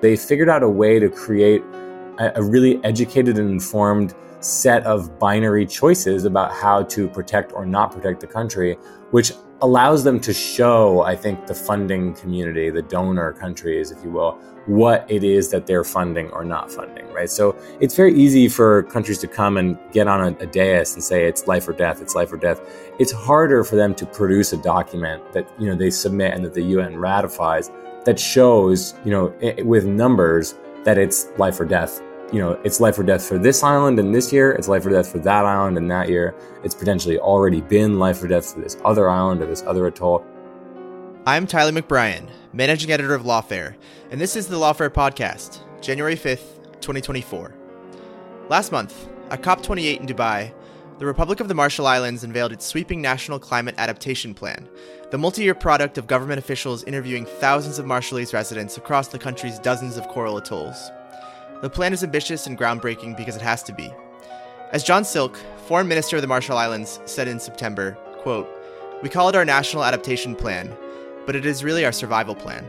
They figured out a way to create a, really educated and informed set of binary choices about how to protect or not protect the country, which allows them to show, I think, the funding community, the donor countries, if you will, what it is that they're funding or not funding, right? So it's very easy for countries to come and get on a, a dais and say it's life or death, it's life or death. It's harder for them to produce a document that, you know, they submit and that the UN ratifies that shows, you know, with numbers that it's life or death. You know, it's life or death for this island and this year, it's life or death for that island and that year. It's potentially already been life or death for this other island or this other atoll. I'm Tyler McBrien, managing editor of Lawfare, and this is the Lawfare podcast, January 5th, 2024. Last month, at COP28 in Dubai, the Republic of the Marshall Islands unveiled its sweeping national climate adaptation plan, the multi year product of government officials interviewing thousands of Marshallese residents across the country's dozens of coral atolls. The plan is ambitious and groundbreaking because it has to be. As John Silk, Foreign Minister of the Marshall Islands, said in September, quote, We call it our National Adaptation Plan, but it is really our survival plan.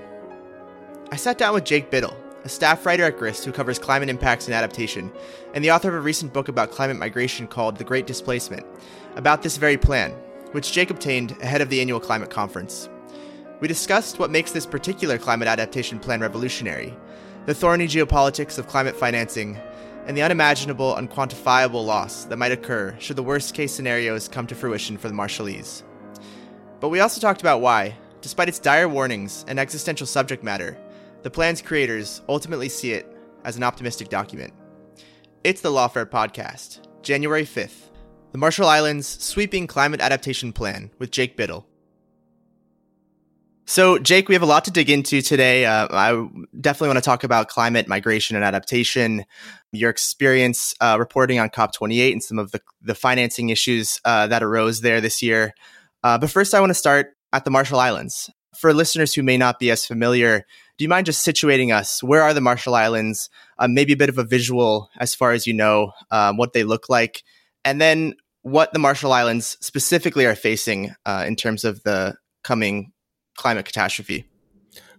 I sat down with Jake Bittle, a staff writer at GRIST who covers climate impacts and adaptation, and the author of a recent book about climate migration called The Great Displacement, about this very plan, which Jake obtained ahead of the annual climate conference. We discussed what makes this particular climate adaptation plan revolutionary, the thorny geopolitics of climate financing, and the unimaginable, unquantifiable loss that might occur should the worst case scenarios come to fruition for the Marshallese. But we also talked about why, despite its dire warnings and existential subject matter, the plan's creators ultimately see it as an optimistic document. It's the Lawfare Podcast, January 5th, the Marshall Islands Sweeping Climate Adaptation Plan with Jake Bittle. So, Jake, we have a lot to dig into today. Uh, I definitely want to talk about climate migration and adaptation, your experience uh, reporting on COP28 and some of the, the financing issues uh, that arose there this year. Uh, but first, I want to start at the Marshall Islands. For listeners who may not be as familiar, do you mind just situating us? Where are the Marshall Islands? Uh, maybe a bit of a visual as far as you know, um, what they look like, and then what the Marshall Islands specifically are facing uh, in terms of the coming climate catastrophe.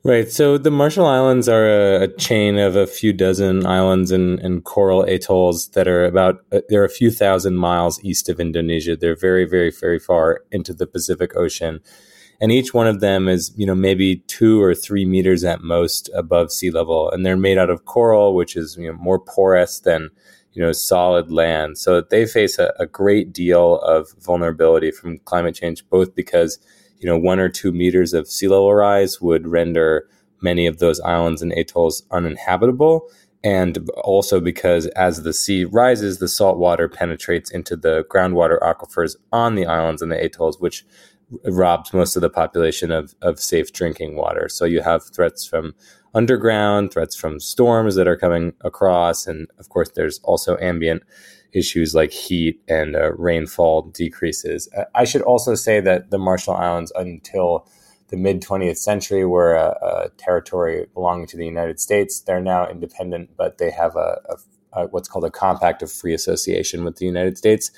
Right. So the Marshall Islands are a, a chain of a few dozen islands and, and, coral atolls that are about, uh, they're a few thousand miles east of Indonesia. They're very, very, very far into the Pacific Ocean. And each one of them is, you know, maybe two or three meters at most above sea level. And they're made out of coral, which is, you know, more porous than you know solid land. So they face a, a, great deal of vulnerability from climate change both because you know one or two meters of sea level rise would render many of those islands and atolls uninhabitable and also because as the sea rises the salt water penetrates into the groundwater aquifers on the islands and the atolls which robs most of the population of, of safe drinking water so you have threats from underground, threats from storms that are coming across. And of course, there's also ambient issues like heat and uh, rainfall decreases. I should also say that the Marshall Islands, until the mid 20th century, were a, a, territory belonging to the United States. They're now independent, but they have a, a, what's called a compact of free association with the United States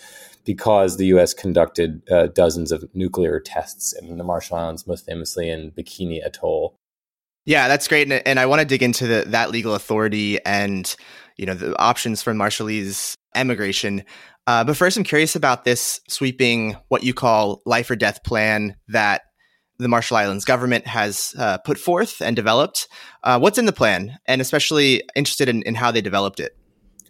because the U.S. conducted uh, dozens of nuclear tests in the Marshall Islands, most famously in Bikini Atoll. Yeah, that's great, and, and I want to dig into the, that legal authority and you know the options for Marshallese emigration. Uh, but first, I'm curious about this sweeping, what you call life or death plan that the Marshall Islands government has uh, put forth and developed. Uh, what's in the plan? And especially interested in, in, how they developed it.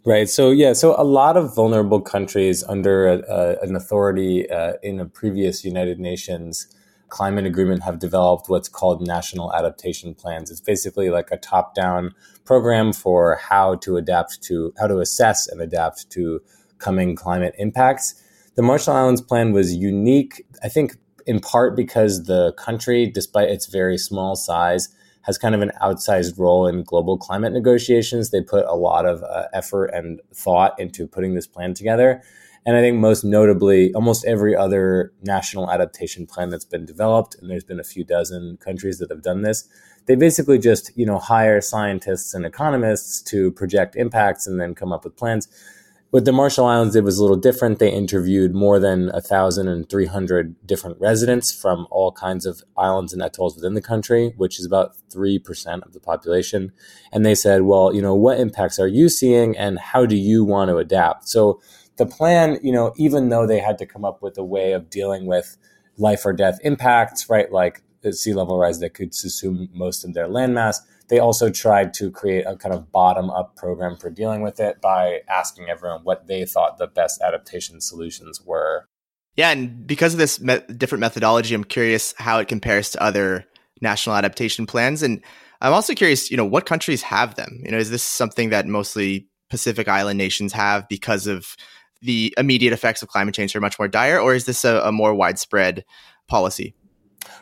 Right. So, yeah, so a lot of vulnerable countries under a, a, an authority uh, in a previous United Nations climate agreement have developed what's called national adaptation plans. It's basically like a top down program for how to adapt to, how to assess and adapt to coming climate impacts. The Marshall Islands plan was unique, I think, in part because the country, despite its very small size, has kind of an outsized role in global climate negotiations. They put a lot of uh, effort and thought into putting this plan together. And I think most notably, almost every other national adaptation plan that's been developed, and there's been a few dozen countries that have done this, they basically just, you know, hire scientists and economists to project impacts and then come up with plans. With the Marshall Islands, did was a little different. They interviewed more than 1,300 different residents from all kinds of islands and atolls within the country, which is about 3% of the population. And they said, well, you know, what impacts are you seeing and how do you want to adapt? So the plan, you know, even though they had to come up with a way of dealing with life or death impacts, right, like sea level rise that could subsume most of their landmass, they also tried to create a kind of bottom up program for dealing with it by asking everyone what they thought the best adaptation solutions were. Yeah, and because of this me- different methodology, I'm curious how it compares to other national adaptation plans. And I'm also curious, you know, what countries have them? You know, is this something that mostly Pacific Island nations have because of the immediate effects of climate change are much more dire, or is this a, a more widespread policy?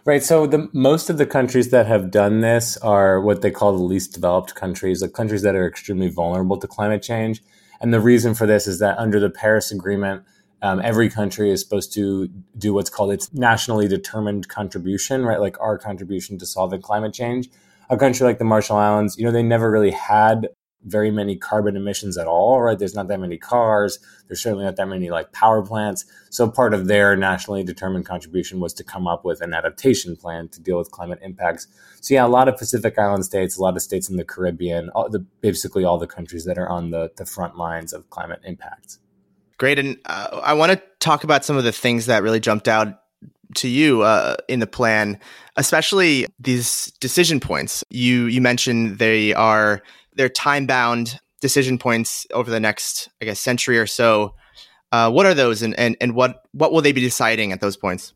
Right. So the most of the countries that have done this are what they call the least developed countries, the countries that are extremely vulnerable to climate change. And the reason for this is that under the Paris Agreement, um, every country is supposed to do what's called its nationally determined contribution, right? Like our contribution to solving climate change. A country like the Marshall Islands, you know, they never really had very many carbon emissions at all, right? There's not that many cars. There's certainly not that many like power plants. So part of their nationally determined contribution was to come up with an adaptation plan to deal with climate impacts. So yeah, a lot of Pacific Island states, a lot of states in the Caribbean, all the, basically all the countries that are on the, the front lines of climate impacts. Great. And uh, I want to talk about some of the things that really jumped out to you uh, in the plan, especially these decision points. You you mentioned they are they're time bound decision points over the next, I guess, century or so. Uh, what are those, and, and and what what will they be deciding at those points?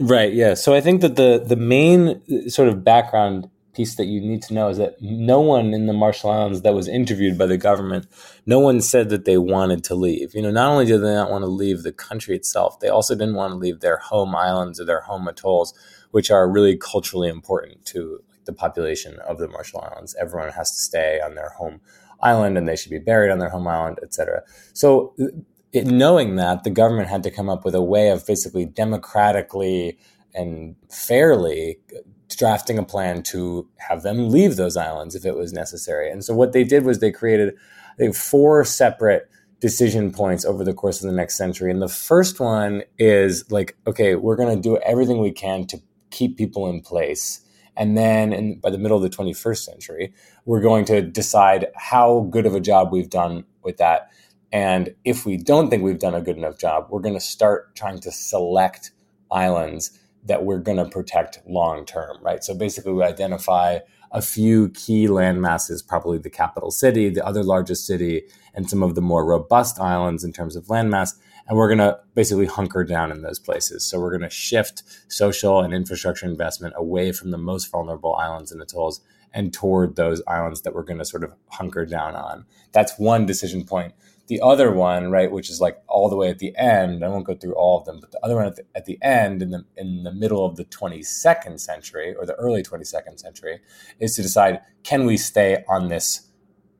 Right. Yeah. So I think that the the main uh, sort of background piece that you need to know is that no one in the Marshall Islands that was interviewed by the government, no one said that they wanted to leave. You know, not only did they not want to leave the country itself, they also didn't want to leave their home islands or their home atolls, which are really culturally important to the population of the Marshall Islands. Everyone has to stay on their home island and they should be buried on their home island, etc. So, it, knowing that, the government had to come up with a way of basically democratically and fairly drafting a plan to have them leave those islands if it was necessary. And so, what they did was they created four separate decision points over the course of the next century. And the first one is like, okay, we're going to do everything we can to keep people in place and then in, by the middle of the 21st century, we're going to decide how good of a job we've done with that. And if we don't think we've done a good enough job, we're going to start trying to select islands that we're going to protect long term, right? So basically, we identify a few key land masses, probably the capital city, the other largest city, and some of the more robust islands in terms of landmass and we're going to basically hunker down in those places. So we're going to shift social and infrastructure investment away from the most vulnerable islands and atolls and toward those islands that we're going to sort of hunker down on. That's one decision point. The other one, right, which is like all the way at the end, I won't go through all of them, but the other one at the, at the end, in the in the middle of the 22nd century or the early 22nd century, is to decide can we stay on this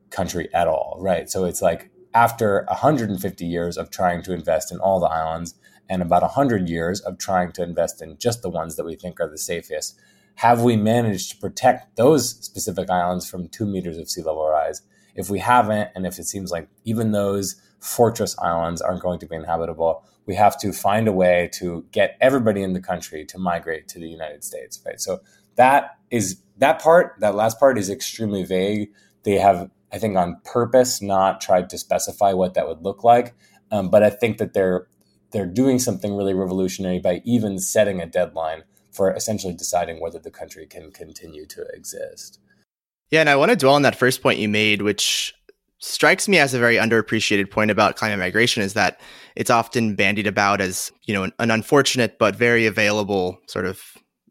country at all, right? So it's like after 150 years of trying to invest in all the islands and about 100 years of trying to invest in just the ones that we think are the safest, have we managed to protect those specific islands from two meters of sea level rise? If we haven't, and if it seems like even those fortress islands aren't going to be inhabitable, we have to find a way to get everybody in the country to migrate to the United States, right? So that is that part, that last part is extremely vague. They have I think on purpose, not tried to specify what that would look like. Um, but I think that they're they're doing something really revolutionary by even setting a deadline for essentially deciding whether the country can continue to exist. Yeah, and I want to dwell on that first point you made, which strikes me as a very underappreciated point about climate migration is that it's often bandied about as, you know, an, an unfortunate but very available sort of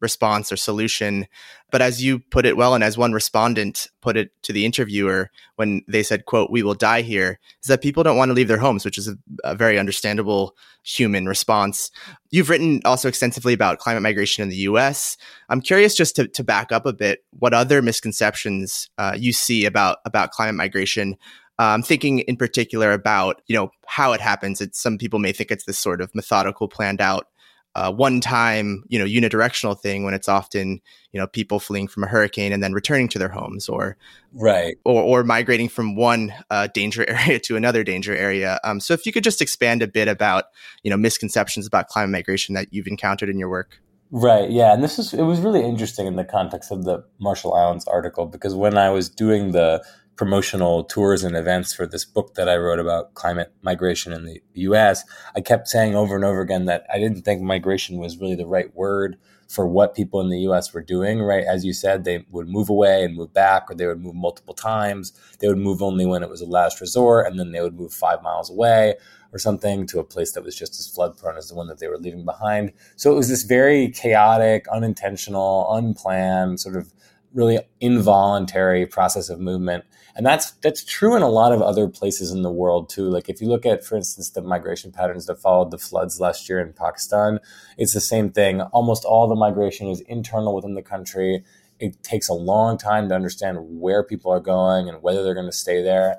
response or solution. But as you put it well, and as one respondent put it to the interviewer when they said, quote, we will die here, is that people don't want to leave their homes, which is a, a very understandable human response. You've written also extensively about climate migration in the US. I'm curious just to, to back up a bit, what other misconceptions uh, you see about, about climate migration uh, I'm thinking in particular about, you know, how it happens. It's, some people may think it's this sort of methodical, planned out uh, one time, you know, unidirectional thing when it's often, you know, people fleeing from a hurricane and then returning to their homes or, right. Or, or migrating from one uh, danger area to another danger area. Um, so if you could just expand a bit about, you know, misconceptions about climate migration that you've encountered in your work. Right. Yeah. And this is, it was really interesting in the context of the Marshall Islands article because when I was doing the promotional tours and events for this book that I wrote about climate migration in the US, I kept saying over and over again that I didn't think migration was really the right word for what people in the US were doing, right? As you said, they would move away and move back, or they would move multiple times. They would move only when it was a last resort, and then they would move five miles away or something to a place that was just as flood prone as the one that they were leaving behind. So it was this very chaotic, unintentional, unplanned, sort of really involuntary process of movement. And that's that's true in a lot of other places in the world too. Like if you look at for instance the migration patterns that followed the floods last year in pakistan it's the same thing. Almost all the migration is internal within the country. It takes a long time to understand where people are going and whether they're going to stay there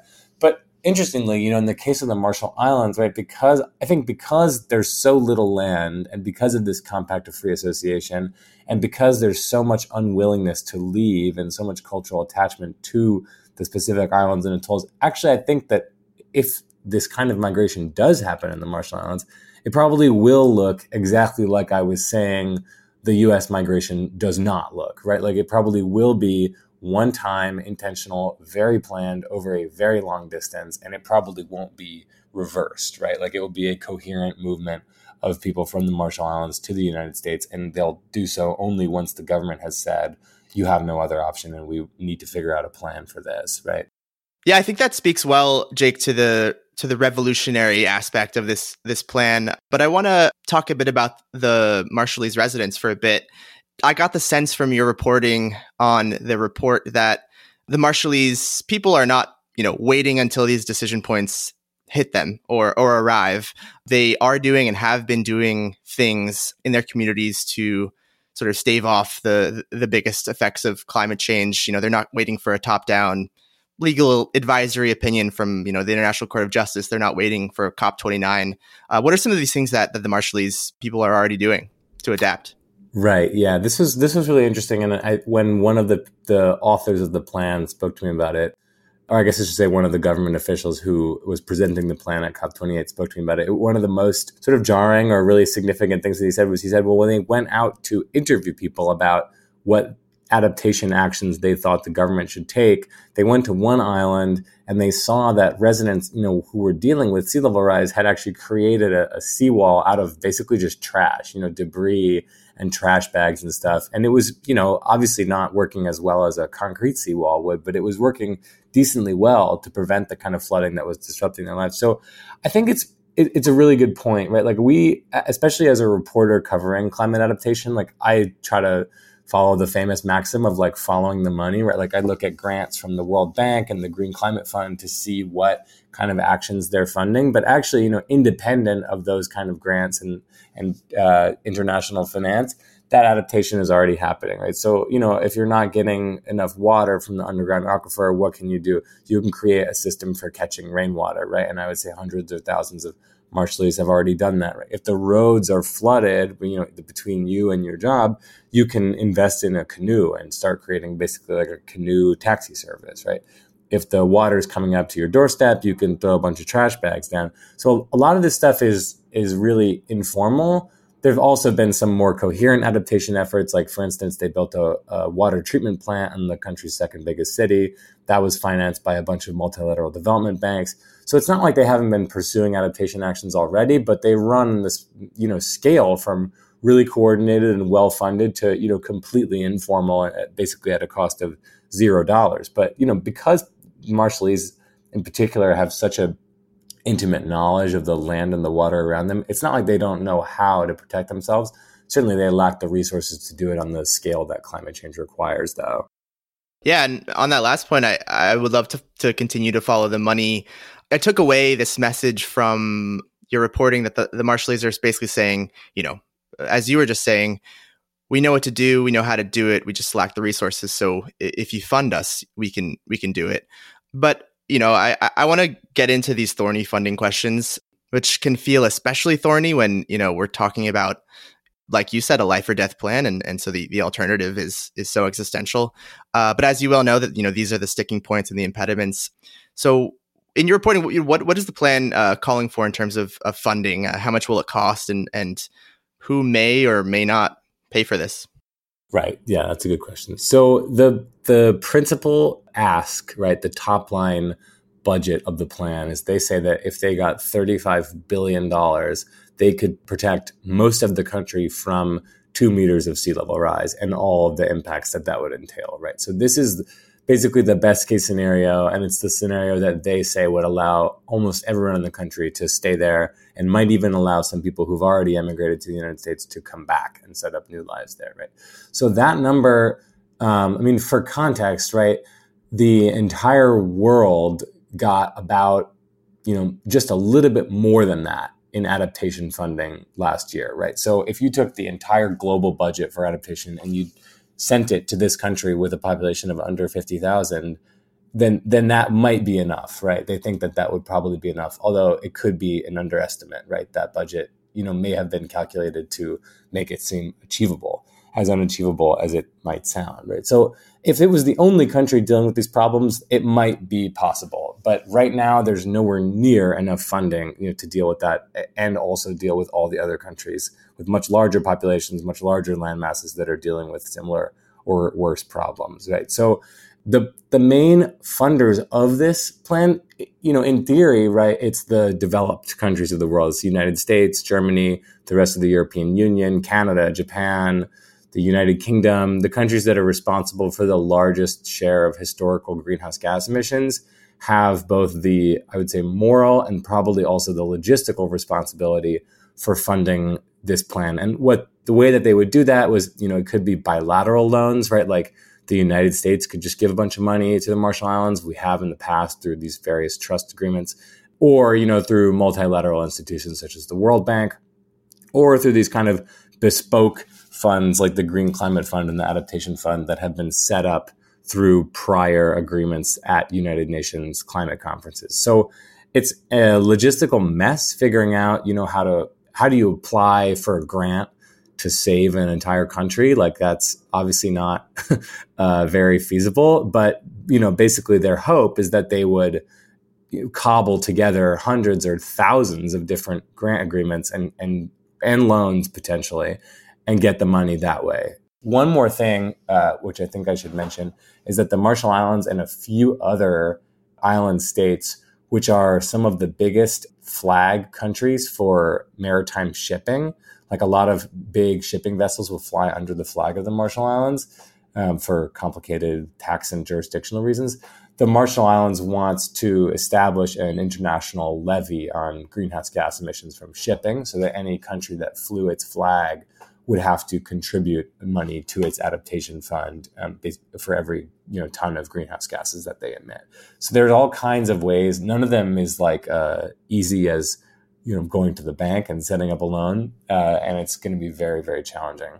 interestingly you know in the case of the marshall islands right because i think because there's so little land and because of this compact of free association and because there's so much unwillingness to leave and so much cultural attachment to the specific islands and atolls. Actually, I think that if this kind of migration does happen in the Marshall Islands, it probably will look exactly like I was saying the US migration does not look, right? Like it probably will be one time, intentional, very planned over a very long distance, and it probably won't be reversed, right? Like it will be a coherent movement of people from the Marshall Islands to the United States, and they'll do so only once the government has said, you have no other option and we need to figure out a plan for this, right? Yeah, I think that speaks well, Jake, to the to the revolutionary aspect of this this plan. But I want to talk a bit about the Marshallese residents for a bit. I got the sense from your reporting on the report that the Marshallese people are not, you know, waiting until these decision points hit them or or arrive. They are doing and have been doing things in their communities to sort of stave off the the biggest effects of climate change. You know, they're not waiting for a top down legal advisory opinion from you know the International Court of Justice. They're not waiting for COP twenty nine. Uh, what are some of these things that, that the Marshallese people are already doing to adapt? Right. Yeah. This was this was really interesting. And I, when one of the the authors of the plan spoke to me about it, or I guess I should say one of the government officials who was presenting the plan at COP28 spoke to me about it. One of the most sort of jarring or really significant things that he said was he said, well, when they went out to interview people about what adaptation actions they thought the government should take, they went to one island and they saw that residents, you know, who were dealing with sea level rise had actually created a, a seawall out of basically just trash, you know, debris and trash bags and stuff. And it was, you know, obviously not working as well as a concrete seawall would, but it was working decently well to prevent the kind of flooding that was disrupting their lives. So I think it's it, it's a really good point, right? Like we, especially as a reporter covering climate adaptation, like I try to follow the famous maxim of like following the money, right? Like I look at grants from the World Bank and the Green Climate Fund to see what kind of actions they're funding, but actually, you know, independent of those kind of grants and and uh, international finance, that adaptation is already happening, right? So, you know, if you're not getting enough water from the underground aquifer, what can you do? You can create a system for catching rainwater, right? And I would say hundreds or thousands of Marshallese have already done that. Right? If the roads are flooded, you know, between you and your job, you can invest in a canoe and start creating basically like a canoe taxi service, right? If the water is coming up to your doorstep, you can throw a bunch of trash bags down. So a lot of this stuff is is really informal, there have also been some more coherent adaptation efforts. Like, for instance, they built a, a, water treatment plant in the country's second biggest city. That was financed by a bunch of multilateral development banks. So it's not like they haven't been pursuing adaptation actions already, but they run this, you know, scale from really coordinated and well funded to, you know, completely informal, basically at a cost of zero dollars. But you know, because Marshallese in particular have such a intimate knowledge of the land and the water around them. It's not like they don't know how to protect themselves. Certainly, they lack the resources to do it on the scale that climate change requires, though. Yeah, and on that last point, I, I would love to, to continue to follow the money. I took away this message from your reporting that the, the Marshallese are basically saying, you know, as you were just saying, we know what to do, we know how to do it, we just lack the resources. So if you fund us, we can we can do it. But you know, I, I want to get into these thorny funding questions, which can feel especially thorny when, you know, we're talking about, like you said, a life or death plan. And, and so the, the alternative is, is so existential. Uh, but as you well know that, you know, these are the sticking points and the impediments. So in your reporting, what, what is the plan uh, calling for in terms of, of funding? Uh, how much will it cost and, and who may or may not pay for this? Right. Yeah, that's a good question. So the the principal ask, right, the top line budget of the plan is they say that if they got 35 billion dollars, they could protect most of the country from 2 meters of sea level rise and all of the impacts that that would entail, right? So this is basically the best case scenario. And it's the scenario that they say would allow almost everyone in the country to stay there and might even allow some people who've already emigrated to the United States to come back and set up new lives there, right? So that number, um, I mean, for context, right, the entire world got about, you know, just a little bit more than that in adaptation funding last year, right? So if you took the entire global budget for adaptation and you sent it to this country with a population of under 50,000, then then that might be enough, right? They think that that would probably be enough, although it could be an underestimate, right? That budget, you know, may have been calculated to make it seem achievable, as unachievable as it might sound, right? So if it was the only country dealing with these problems, it might be possible. But right now, there's nowhere near enough funding, you know, to deal with that, and also deal with all the other countries with much larger populations, much larger land masses that are dealing with similar or worse problems, right? So the the main funders of this plan, you know, in theory, right, it's the developed countries of the world. It's the United States, Germany, the rest of the European Union, Canada, Japan, the United Kingdom, the countries that are responsible for the largest share of historical greenhouse gas emissions have both the, I would say, moral and probably also the logistical responsibility for funding this plan. And what the way that they would do that was, you know, it could be bilateral loans, right? Like the United States could just give a bunch of money to the Marshall Islands. We have in the past through these various trust agreements, or, you know, through multilateral institutions such as the World Bank, or through these kind of bespoke funds like the Green Climate Fund and the Adaptation Fund that have been set up through prior agreements at United Nations climate conferences. So it's a logistical mess figuring out, you know, how to how do you apply for a grant to save an entire country? Like that's obviously not uh, very feasible. But you know, basically, their hope is that they would you know, cobble together hundreds or thousands of different grant agreements and and and loans potentially, and get the money that way. One more thing, uh, which I think I should mention, is that the Marshall Islands and a few other island states, which are some of the biggest flag countries for maritime shipping. Like a lot of big shipping vessels will fly under the flag of the Marshall Islands um, for complicated tax and jurisdictional reasons. The Marshall Islands wants to establish an international levy on greenhouse gas emissions from shipping so that any country that flew its flag would have to contribute money to its adaptation fund um, for every you know ton of greenhouse gases that they emit. So there's all kinds of ways. None of them is like uh, easy as you know going to the bank and setting up a loan, uh, and it's going to be very very challenging.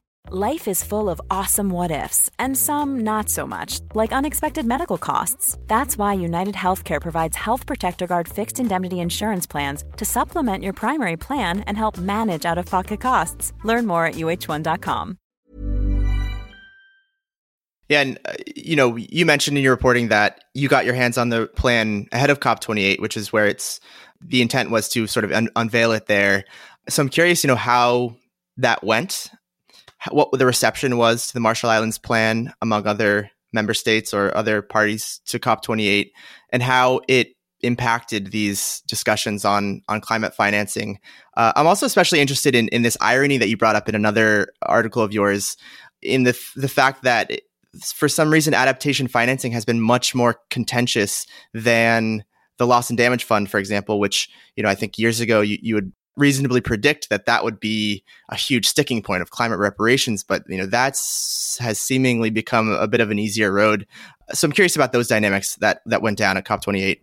Life is full of awesome what ifs, and some not so much, like unexpected medical costs. That's why United Healthcare provides Health Protector Guard fixed indemnity insurance plans to supplement your primary plan and help manage out of pocket costs. Learn more at uh1.com. Yeah, and uh, you know, you mentioned in your reporting that you got your hands on the plan ahead of COP28, which is where it's the intent was to sort of un- unveil it there. So I'm curious, you know, how that went, what the reception was to the Marshall Islands plan among other member states or other parties to COP28, and how it impacted these discussions on on climate financing. Uh, I'm also especially interested in in this irony that you brought up in another article of yours, in the the fact that for some reason, adaptation financing has been much more contentious than the loss and damage fund, for example, which, you know, I think years ago you, you would reasonably predict that that would be a huge sticking point of climate reparations. But, you know, that's has seemingly become a bit of an easier road. So I'm curious about those dynamics that, that went down at COP28.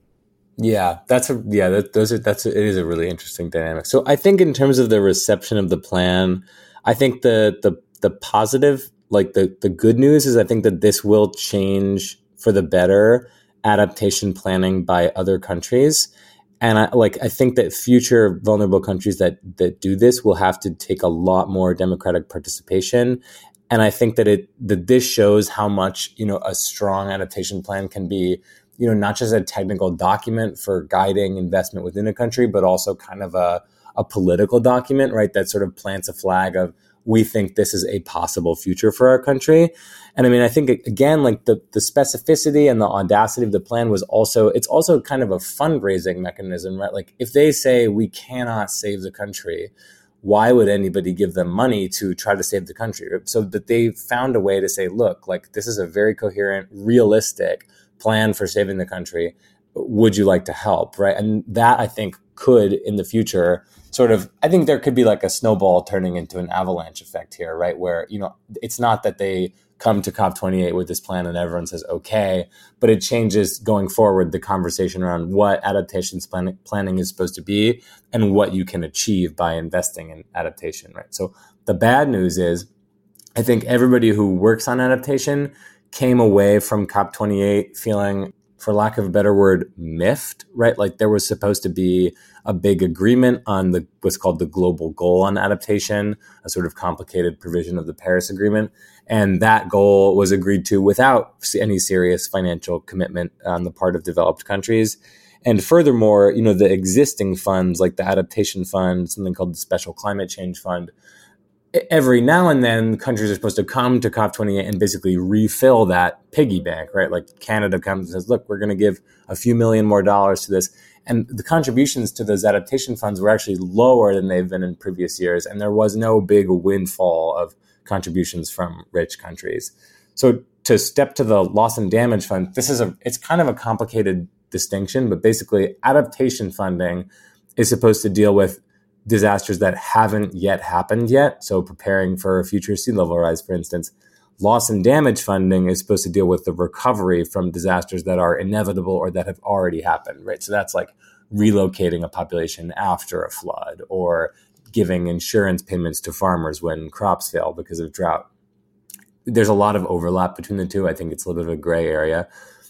Yeah, that's a yeah. That, those are that's a, it is a really interesting dynamic. So I think in terms of the reception of the plan, I think the the the positive like the the good news is I think that this will change for the better adaptation planning by other countries. And I like I think that future vulnerable countries that that do this will have to take a lot more democratic participation. And I think that it that this shows how much, you know, a strong adaptation plan can be, you know, not just a technical document for guiding investment within a country, but also kind of a a political document, right? That sort of plants a flag of we think this is a possible future for our country. And I mean, I think again, like the, the specificity and the audacity of the plan was also, it's also kind of a fundraising mechanism, right? Like if they say we cannot save the country, why would anybody give them money to try to save the country? So that they found a way to say, look, like this is a very coherent, realistic plan for saving the country. Would you like to help? Right. And that I think could in the future sort of i think there could be like a snowball turning into an avalanche effect here right where you know it's not that they come to cop28 with this plan and everyone says okay but it changes going forward the conversation around what adaptations plan- planning is supposed to be and what you can achieve by investing in adaptation right so the bad news is i think everybody who works on adaptation came away from cop28 feeling for lack of a better word, miffed, right? Like there was supposed to be a big agreement on the what's called the global goal on adaptation, a sort of complicated provision of the Paris Agreement, and that goal was agreed to without any serious financial commitment on the part of developed countries. And furthermore, you know, the existing funds like the adaptation fund, something called the special climate change fund, every now and then countries are supposed to come to COP28 and basically refill that piggy bank, right? Like Canada comes and says, look, we're going to give a few million more dollars to this. And the contributions to those adaptation funds were actually lower than they've been in previous years. And there was no big windfall of contributions from rich countries. So to step to the loss and damage fund, this is a, it's kind of a complicated distinction, but basically adaptation funding is supposed to deal with disasters that haven't yet happened yet. So preparing for a future sea level rise, for instance. Loss and damage funding is supposed to deal with the recovery from disasters that are inevitable or that have already happened, right? So that's like relocating a population after a flood or giving insurance payments to farmers when crops fail because of drought. There's a lot of overlap between the two. I think it's a little bit of a gray area,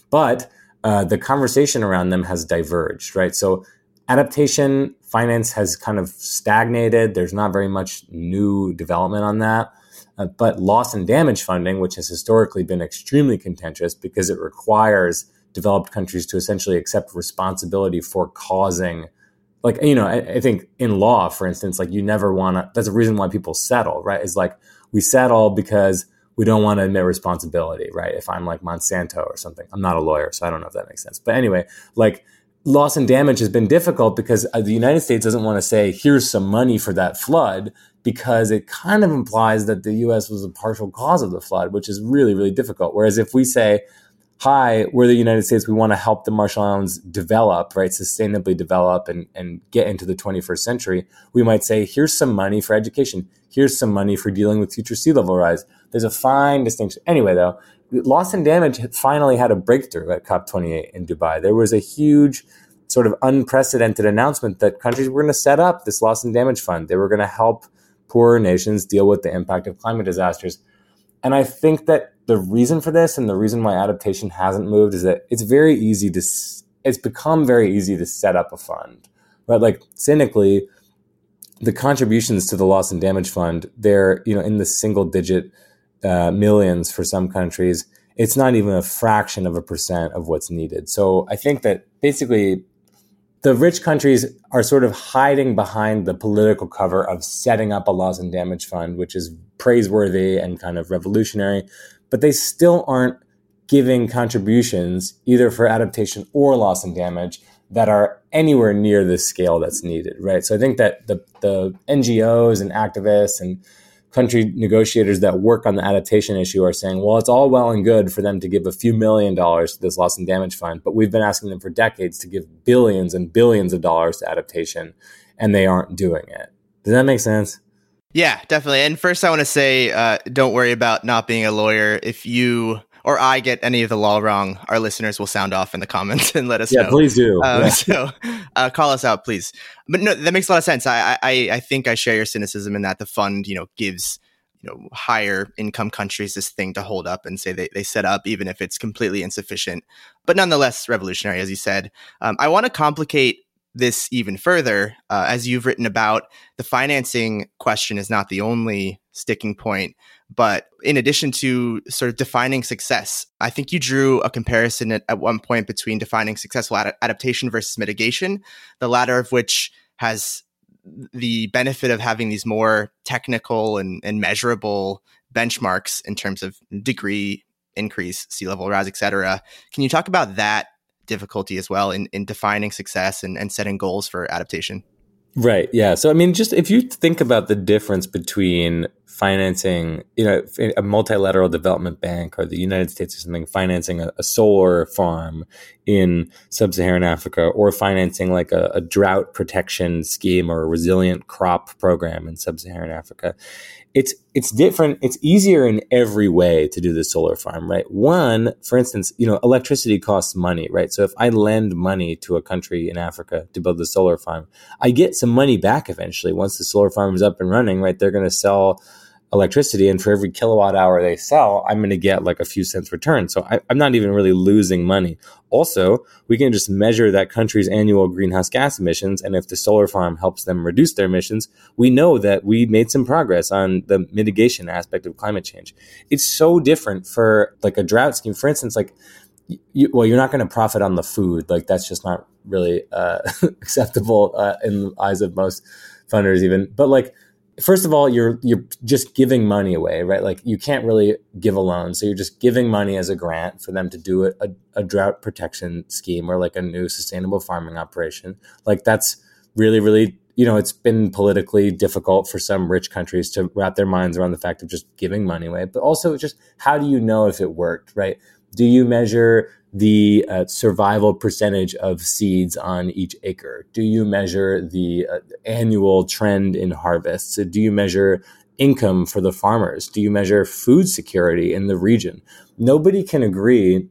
but uh, the conversation around them has diverged, right? So adaptation finance has kind of stagnated. There's not very much new development on that. Uh, but loss and damage funding, which has historically been extremely contentious because it requires developed countries to essentially accept responsibility for causing like you know I, I, think in law for instance like you never want to that's a reason why people settle right? Is like we settle because we don't want to admit responsibility right? If i'm like monsanto or something. I'm not a lawyer so i don't know if that makes sense. But anyway like loss and damage has been difficult because uh, the United States doesn't want to say, here's some money for that flood, because it kind of implies that the US was a partial cause of the flood, which is really, really difficult. Whereas if we say, hi, we're the United States, we want to help the Marshall Islands develop, right, sustainably develop and, and get into the 21st century, we might say, here's some money for education. Here's some money for dealing with future sea level rise. There's a fine distinction. Anyway, though, loss and damage finally had a breakthrough at COP28 in Dubai. There was a huge sort of unprecedented announcement that countries were going to set up this loss and damage fund. They were going to help poorer nations deal with the impact of climate disasters. And I think that the reason for this and the reason why adaptation hasn't moved is that it's very easy to, it's become very easy to set up a fund, right? Like cynically, the contributions to the loss and damage fund, they're, you know, in the single digit uh, millions for some countries. It's not even a fraction of a percent of what's needed. So I think that basically the rich countries are sort of hiding behind the political cover of setting up a loss and damage fund, which is praiseworthy and kind of revolutionary, but they still aren't giving contributions either for adaptation or loss and damage that are anywhere near the scale that's needed, right? So I think that the, the NGOs and activists and country negotiators that work on the adaptation issue are saying, well, it's all well and good for them to give a few million dollars to this loss and damage fund, but we've been asking them for decades to give billions and billions of dollars to adaptation, and they aren't doing it. Does that make sense? Yeah, definitely. And first, I want to say, uh, don't worry about not being a lawyer. If you or I get any of the law wrong, our listeners will sound off in the comments and let us know. yeah, know. please do. Um, yeah. So uh, call us out, please. But no, that makes a lot of sense. I, I I think I share your cynicism in that the fund, you know, gives you know higher income countries this thing to hold up and say they, they set up even if it's completely insufficient but nonetheless revolutionary as you said um, i want to complicate this even further uh, as you've written about the financing question is not the only sticking point but in addition to sort of defining success, I think you drew a comparison at, at one point between defining successful ad- adaptation versus mitigation, the latter of which has the benefit of having these more technical and, and measurable benchmarks in terms of degree increase, sea level rise, et cetera. Can you talk about that difficulty as well in, in defining success and, and setting goals for adaptation? Right. Yeah. So, I mean, just if you think about the difference between financing, you know, a multilateral development bank or the United States or something financing a, a solar farm in sub-Saharan Africa or financing like a, a drought protection scheme or a resilient crop program in sub-Saharan Africa, it's it's different. It's easier in every way to do the solar farm, right? One, for instance, you know, electricity costs money, right? So if I lend money to a country in Africa to build the solar farm, I get some money back eventually. Once the solar farm is up and running, right? They're going to sell electricity and for every kilowatt hour they sell i'm going to get like a few cents return so I, am not even really losing money also we can just measure that country's annual greenhouse gas emissions and if the solar farm helps them reduce their emissions we know that we made some progress on the mitigation aspect of climate change it's so different for like a drought scheme for instance like you, well, you're not going to profit on the food. Like that's just not really uh, acceptable uh, in the eyes of most funders, even. But like first of all, you're you're just giving money away, right? Like you can't really give a loan, so you're just giving money as a grant for them to do a, a, a drought protection scheme or like a new sustainable farming operation. Like that's really, really, you know, it's been politically difficult for some rich countries to wrap their minds around the fact of just giving money away. But also, just how do you know if it worked, right? Do you measure the uh, survival percentage of seeds on each acre? Do you measure the uh, annual trend in harvests? Do you measure income for the farmers? Do you measure food security in the region? Nobody can agree.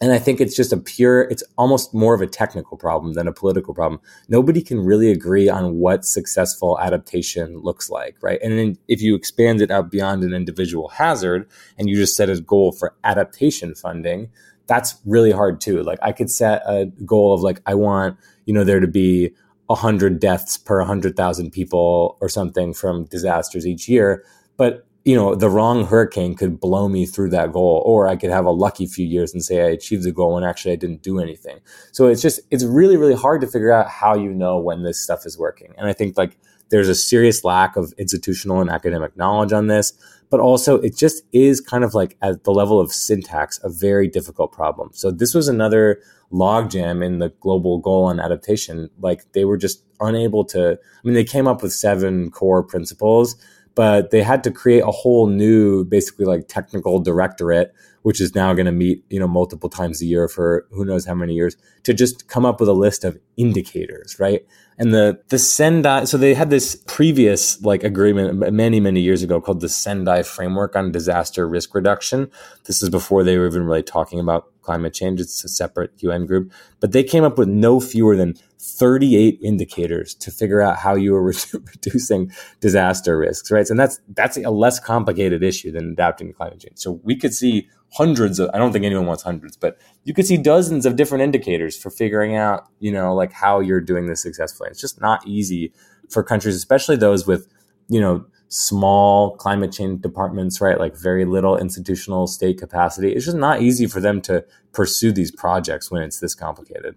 And I think it's just a pure, it's almost more of a technical problem than a political problem. Nobody can really agree on what successful adaptation looks like, right? And then if you expand it out beyond an individual hazard and you just set a goal for adaptation funding, that's really hard too. Like I could set a goal of like I want you know there to be a hundred deaths per hundred thousand people or something from disasters each year, but you know the wrong hurricane could blow me through that goal, or I could have a lucky few years and say I achieved the goal when actually I didn't do anything. So it's just it's really really hard to figure out how you know when this stuff is working, and I think like there's a serious lack of institutional and academic knowledge on this but also it just is kind of like at the level of syntax a very difficult problem. So this was another logjam in the global goal on adaptation. Like they were just unable to. I mean, they came up with seven core principles, but they had to create a whole new, basically like technical directorate which is now going to meet, you know, multiple times a year for who knows how many years, to just come up with a list of indicators, right? And the the Sendai, so they had this previous like agreement many many years ago called the Sendai Framework on Disaster Risk Reduction. This is before they were even really talking about climate change. It's a separate UN group, but they came up with no fewer than 38 indicators to figure out how you are reducing disaster risks, right? And that's that's a less complicated issue than adapting to climate change. So we could see hundreds of I don't think anyone wants hundreds, but you could see dozens of different indicators for figuring out, you know, like how you're doing this successfully. It's just not easy for countries, especially those with, you know, small climate change departments, right? Like very little institutional state capacity. It's just not easy for them to pursue these projects when it's this complicated.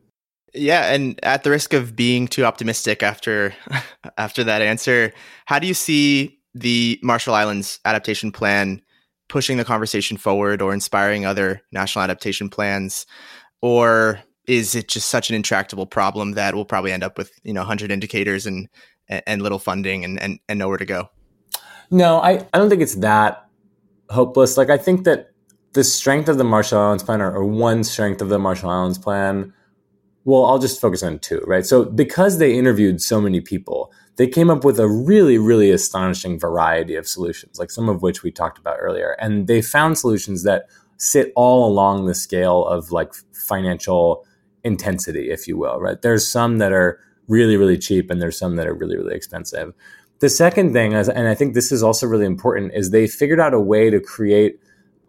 Yeah, and at the risk of being too optimistic after after that answer, how do you see the Marshall Islands adaptation plan pushing the conversation forward or inspiring other national adaptation plans or is it just such an intractable problem that we'll probably end up with, you know, 100 indicators and and little funding and and, and nowhere to go? No, I, I don't think it's that hopeless. Like I think that the strength of the Marshall Islands plan or, or one strength of the Marshall Islands plan well, I'll just focus on two, right? So, because they interviewed so many people, they came up with a really, really astonishing variety of solutions, like some of which we talked about earlier. And they found solutions that sit all along the scale of like financial intensity, if you will, right? There's some that are really, really cheap, and there's some that are really, really expensive. The second thing, is, and I think this is also really important, is they figured out a way to create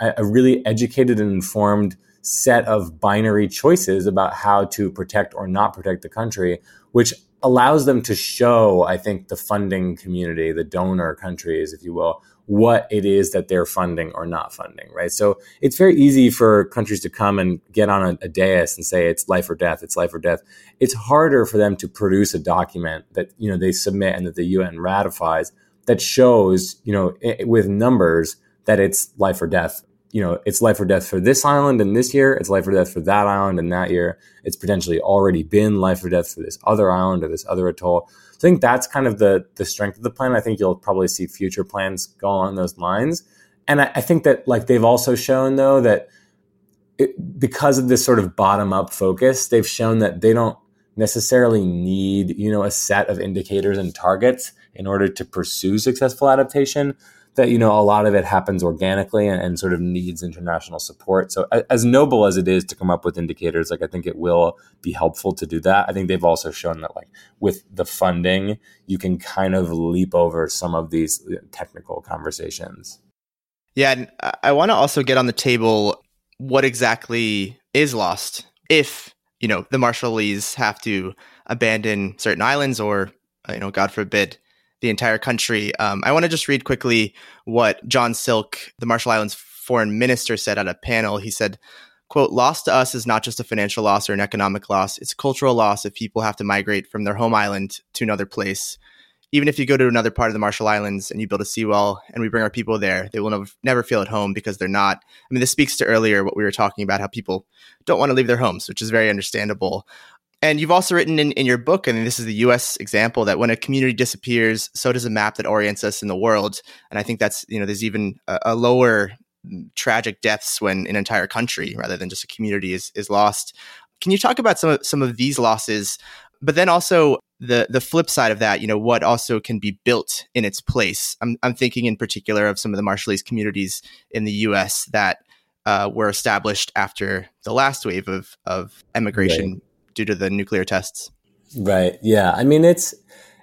a, a really educated and informed set of binary choices about how to protect or not protect the country, which allows them to show, I think, the funding community, the donor countries, if you will, what it is that they're funding or not funding, right? So it's very easy for countries to come and get on a, a dais and say it's life or death, it's life or death. It's harder for them to produce a document that, you know, they submit and that the UN ratifies that shows, you know, it, with numbers that it's life or death you know, it's life or death for this island and this year. It's life or death for that island and that year. It's potentially already been life or death for this other island or this other atoll. I think that's kind of the the strength of the plan. I think you'll probably see future plans go along those lines. And I, I think that like they've also shown though that it, because of this sort of bottom up focus, they've shown that they don't necessarily need you know a set of indicators and targets in order to pursue successful adaptation that you know a lot of it happens organically and, and, sort of needs international support. So as noble as it is to come up with indicators, like I think it will be helpful to do that. I think they've also shown that like with the funding, you can kind of leap over some of these uh, technical conversations. Yeah, and I want to also get on the table what exactly is lost if you know the Marshallese have to abandon certain islands or you know God forbid the entire country. Um, I want to just read quickly what John Silk, the Marshall Islands foreign minister, said at a panel. He said, quote, loss to us is not just a financial loss or an economic loss. It's a cultural loss if people have to migrate from their home island to another place. Even if you go to another part of the Marshall Islands and you build a seawall and we bring our people there, they will never, never feel at home because they're not. I mean, this speaks to earlier what we were talking about, how people don't want to leave their homes, which is very understandable. And you've also written in, in your book, and this is the US example, that when a community disappears, so does a map that orients us in the world. And I think that's, you know, there's even a, a lower tragic deaths when an entire country rather than just a community is, is lost. Can you talk about some of, some of these losses, but then also the the flip side of that, you know, what also can be built in its place? I'm, I'm thinking in particular of some of the Marshallese communities in the U.S. that uh, were established after the last wave of of emigration right due to the nuclear tests. Right. Yeah. I mean, it's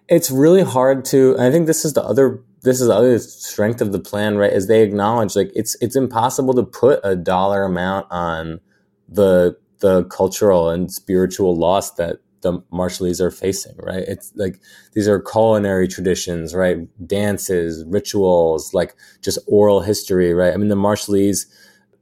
it's really hard to. I think this is the other this is the other strength of the plan, right? Is they acknowledge like it's it's impossible to put a dollar amount on the the cultural and spiritual loss that the Marshallese are facing, right? It's like these are culinary traditions, right? Dances, rituals, like just oral history, right? I mean, the Marshallese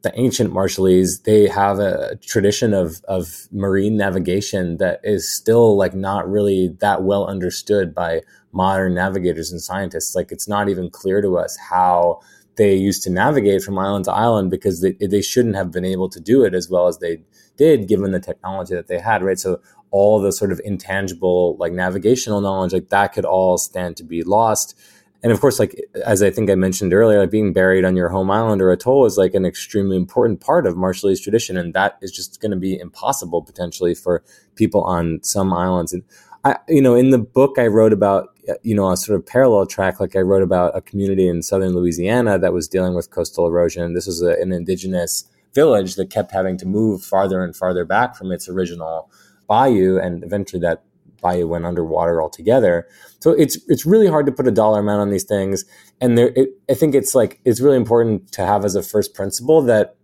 the ancient Marshallese, they have a tradition of of marine navigation that is still like not really that well understood by modern navigators and scientists. Like it's not even clear to us how they used to navigate from island to island because they, they shouldn't have been able to do it as well as they did given the technology that they had, right? So all the sort of intangible like navigational knowledge, like that could all stand to be lost and of course, like as I think I mentioned earlier, like being buried on your home island or atoll is like an extremely important part of Marshallese tradition, and that is just going to be impossible potentially for people on some islands. And I, you know, in the book I wrote about, you know, a sort of parallel track, like I wrote about a community in southern Louisiana that was dealing with coastal erosion. This was a, an indigenous village that kept having to move farther and farther back from its original bayou, and eventually that bayou went underwater altogether. So it's it's really hard to put a dollar amount on these things, and there, it, I think it's like it's really important to have as a first principle that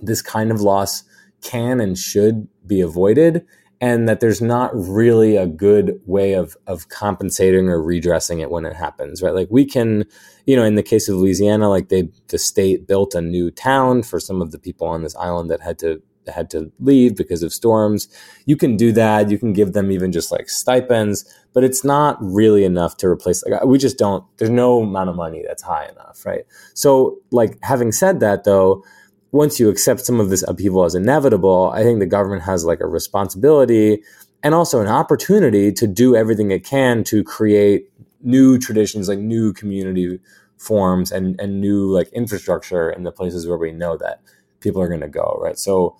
this kind of loss can and should be avoided, and that there's not really a good way of of compensating or redressing it when it happens. Right? Like we can, you know, in the case of Louisiana, like they the state built a new town for some of the people on this island that had to had to leave because of storms. You can do that. You can give them even just like stipends, but it's not really enough to replace. Like we just don't. There's no amount of money that's high enough, right? So, like having said that, though, once you accept some of this upheaval as inevitable, I think the government has like a responsibility and also an opportunity to do everything it can to create new traditions, like new community forms and and new like infrastructure in the places where we know that people are going to go, right? So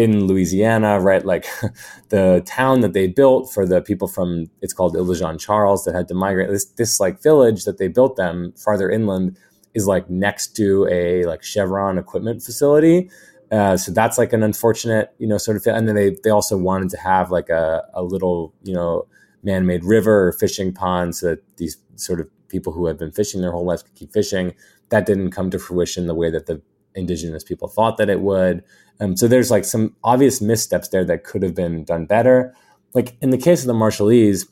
in Louisiana, right? Like the town that they built for the people from it's called Ile Jean Charles that had to migrate. This this like village that they built them farther inland is like next to a like Chevron equipment facility. Uh, so that's like an unfortunate, you know, sort of. And then they they also wanted to have like a a little, you know, man-made river or fishing pond so that these sort of people who have been fishing their whole life could keep fishing. That didn't come to fruition the way that the indigenous people thought that it would. Um, so there's like some obvious missteps there that could have been done better. Like in the case of the Marshallese,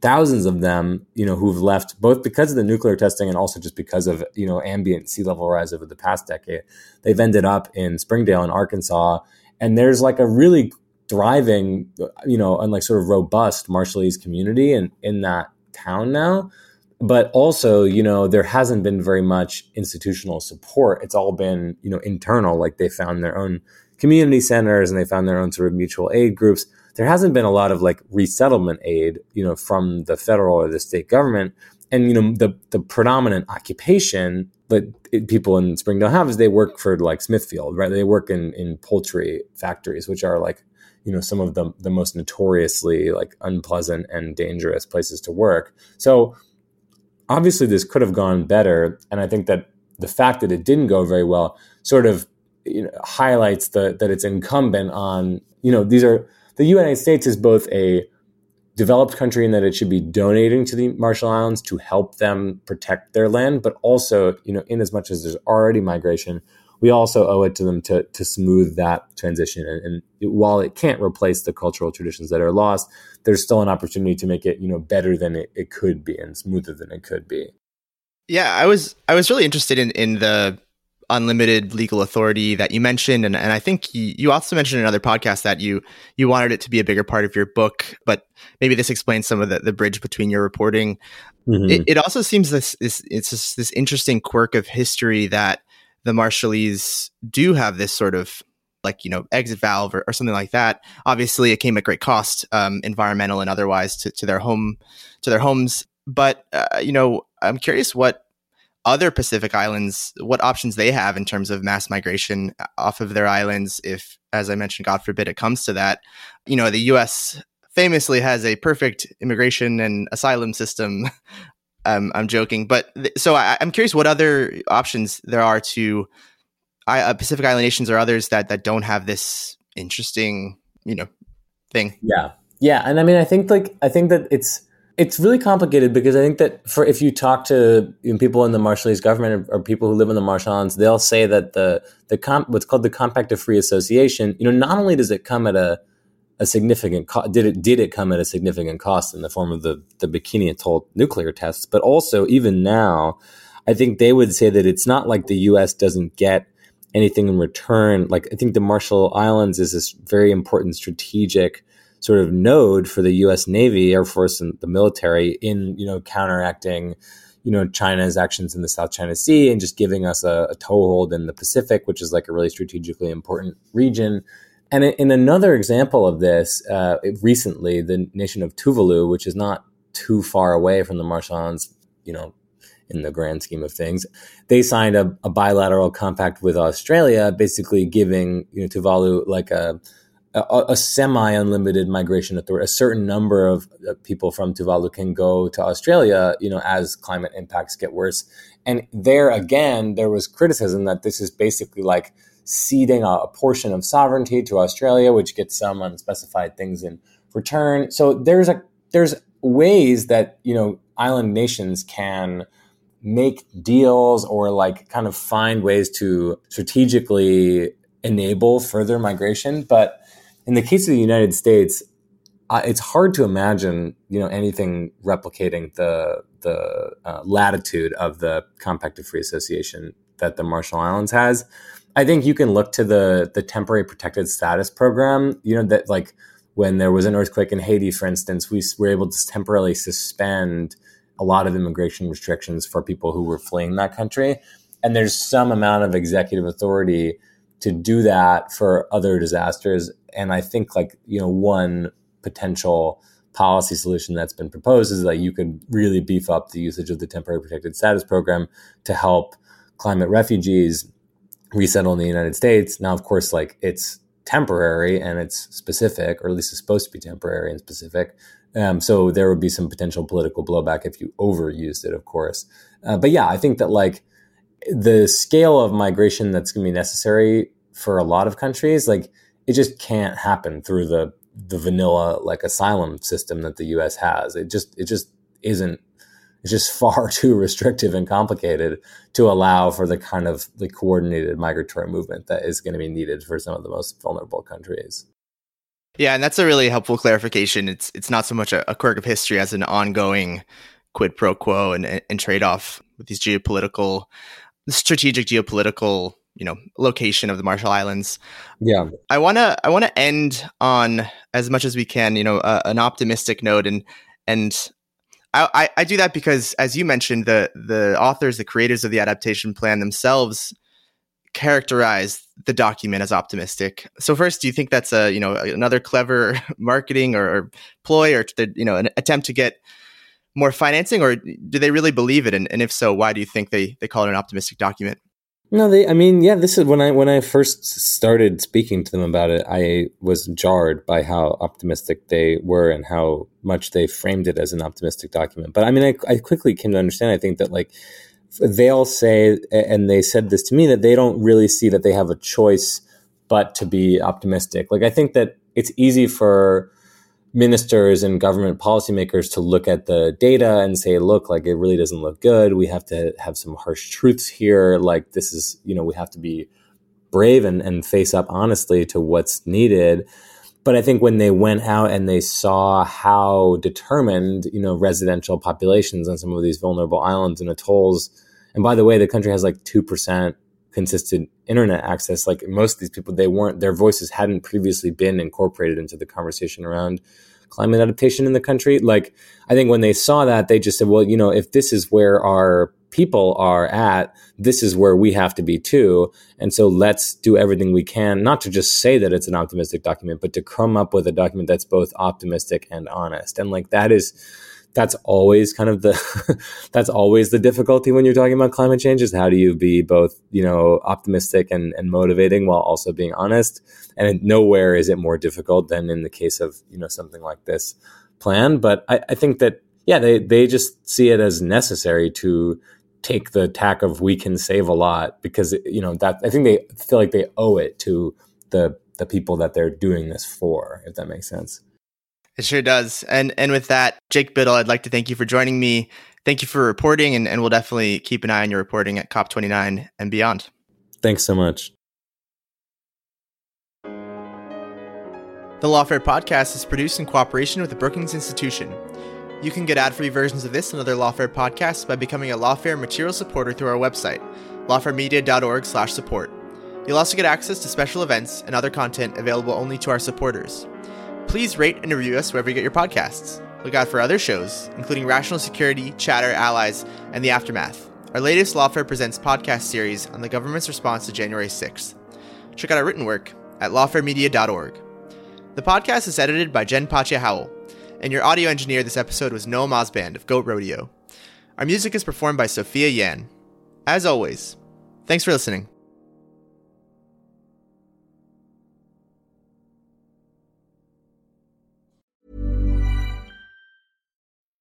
thousands of them, you know, who've left both because of the nuclear testing and also just because of, you know, ambient sea level rise over the past decade. They've ended up in Springdale in Arkansas. And there's like a really thriving, you know, and like sort of robust Marshallese community in, in that town now but also you know there hasn't been very much institutional support. It's all been you know internal like they found their own community centers and they found their own sort of mutual aid groups. There hasn't been a lot of like resettlement aid you know from the federal or the state government. And you know the the predominant occupation that it, people in springdale have is they work for like smithfield right? They work in in poultry factories which are like you know some of the the most notoriously like unpleasant and dangerous places to work. So obviously this could have gone better. And I think that the fact that it didn't go very well sort of you know, highlights the, that it's incumbent on, you know, these are the United States is both a developed country in that it should be donating to the Marshall Islands to help them protect their land, but also, you know, in as much as there's already migration, we also owe it to them to, to smooth that transition. And, and while it can't replace the cultural traditions that are lost, there's still an opportunity to make it, you know, better than it, it could be and smoother than it could be. Yeah, I was I was really interested in in the unlimited legal authority that you mentioned and, and i think you, you also mentioned in another podcast that you you wanted it to be a bigger part of your book but maybe this explains some of the, the bridge between your reporting mm-hmm. it, it, also seems this, this it's this, this interesting quirk of history that the Marshallese do have this sort of like you know exit valve or, or something like that. Obviously, it came at great cost, um, environmental and otherwise, to, to their home to their homes. But uh, you know, I'm curious what other Pacific islands, what options they have in terms of mass migration off of their islands. If, as I mentioned, God forbid it comes to that, you know, the U.S. famously has a perfect immigration and asylum system um, I'm joking, but th- so I, am curious what other options there are to I, uh, Pacific Island nations or others that that don't have this interesting, you know, thing. Yeah, yeah, and I mean, I think like I think that it's it's really complicated because I think that for if you talk to you know, people in the Marshallese government or, or, people who live in the Marshall Islands, they'll say that the the comp, what's called the Compact of Free Association, you know, not only does it come at a a significant co- did it did it come at a significant cost in the form of the the Bikini Atoll nuclear tests, but also even now, I think they would say that it's not like the U.S. doesn't get anything in return. Like I think the Marshall Islands is this very important strategic sort of node for the U.S. Navy, Air Force, and the military in you know counteracting you know China's actions in the South China Sea and just giving us a, a toehold in the Pacific, which is like a really strategically important region. And in another example of this, uh, recently, the nation of Tuvalu, which is not too far away from the Marshall Islands, you know, in the grand scheme of things. They signed a, a bilateral compact with Australia, basically giving you know, Tuvalu like a a, a semi unlimited migration authority. A certain number of uh, people from Tuvalu can go to Australia, you know, as climate impacts get worse. And there again, there was criticism that this is basically like ceding a, a portion of sovereignty to Australia, which gets some unspecified things in return. So there's a there's ways that you know island nations can make deals or like kind of find ways to strategically enable further migration, but in the case of the United States, uh, it's hard to imagine, you know, anything replicating the the uh, latitude of the Compact of Free Association that the Marshall Islands has. I think you can look to the the temporary protected status program. You know that like when there was an earthquake in Haiti, for instance, we were able to temporarily suspend a lot of immigration restrictions for people who were fleeing that country. And there's some amount of executive authority to do that for other disasters. And I think like, you know, one potential policy solution that's been proposed is that you could really beef up the usage of the temporary protected status program to help climate refugees resettle in the United States. Now, of course, like it's temporary and it's specific, or at least it's supposed to be temporary and specific. Um, so there would be some potential political blowback if you overused it, of course. Uh, but yeah, I think that like the scale of migration that's going to be necessary for a lot of countries, like it just can't happen through the the vanilla like asylum system that the U.S. has. It just it just isn't. It's just far too restrictive and complicated to allow for the kind of the coordinated migratory movement that is going to be needed for some of the most vulnerable countries. Yeah, and that's a really helpful clarification. It's it's not so much a, a quirk of history as an ongoing quid pro quo and, and trade off with these geopolitical, strategic geopolitical you know location of the Marshall Islands. Yeah, I want to I want to end on as much as we can, you know, uh, an optimistic note, and and I, I, do that because, as you mentioned, the the authors, the creators of the adaptation plan themselves characterize the document as optimistic. So first, do you think that's a you know another clever marketing or, or ploy or you know an attempt to get more financing, or do they really believe it? And, and if so, why do you think they they call it an optimistic document? No, they. I mean, yeah. This is when I when I first started speaking to them about it. I was jarred by how optimistic they were and how much they framed it as an optimistic document. But I mean, I, I quickly came to understand. I think that like they'll say, and they said this to me that they don't really see that they have a choice but to be optimistic. Like I think that it's easy for ministers and government policymakers to look at the data and say, look, like it really doesn't look good. We have to have some harsh truths here. Like this is, you know, we have to be brave and, and face up honestly to what's needed. But I think when they went out and they saw how determined, you know, residential populations on some of these vulnerable islands and atolls, and by the way, the country has like 2% consistent internet access like most of these people they weren't their voices hadn't previously been incorporated into the conversation around climate adaptation in the country. Like i think when they saw that they just said well you know if this is where our people are at this is where we have to be too. And so let's do everything we can not to just say that it's an optimistic document but to come up with a document that's both optimistic and honest. And like that is that's always kind of the that's always the difficulty when you're talking about climate change is how do you be both you know optimistic and, and motivating while also being honest? And nowhere is it more difficult than in the case of you know something like this plan. But I, I think that yeah they they just see it as necessary to take the tack of we can save a lot because you know that I think they feel like they owe it to the the people that they're doing this for if that makes sense it sure does. And and with that, Jake Bittle, I'd like to thank you for joining me. Thank you for reporting, and, and we'll definitely keep an eye on your reporting at COP29 and beyond. Thanks so much. The Lawfare podcast is produced in cooperation with the Brookings Institution. You can get ad-free versions of this and other Lawfare podcasts by becoming a Lawfare material supporter through our website, lawfaremedia.org/support. You'll also get access to special events and other content available only to our supporters please rate and review us wherever you get your podcasts. Look out for other shows, including Rational Security, Chatter, Allies, and The Aftermath. Our latest Lawfare Presents podcast series on the government's response to January 6th. Check out our written work at lawfaremedia.org. The podcast is edited by Jen Patja Howell, and your audio engineer this episode was Noam Osband of Goat Rodeo. Our music is performed by Sophia Yan. As always, thanks for listening.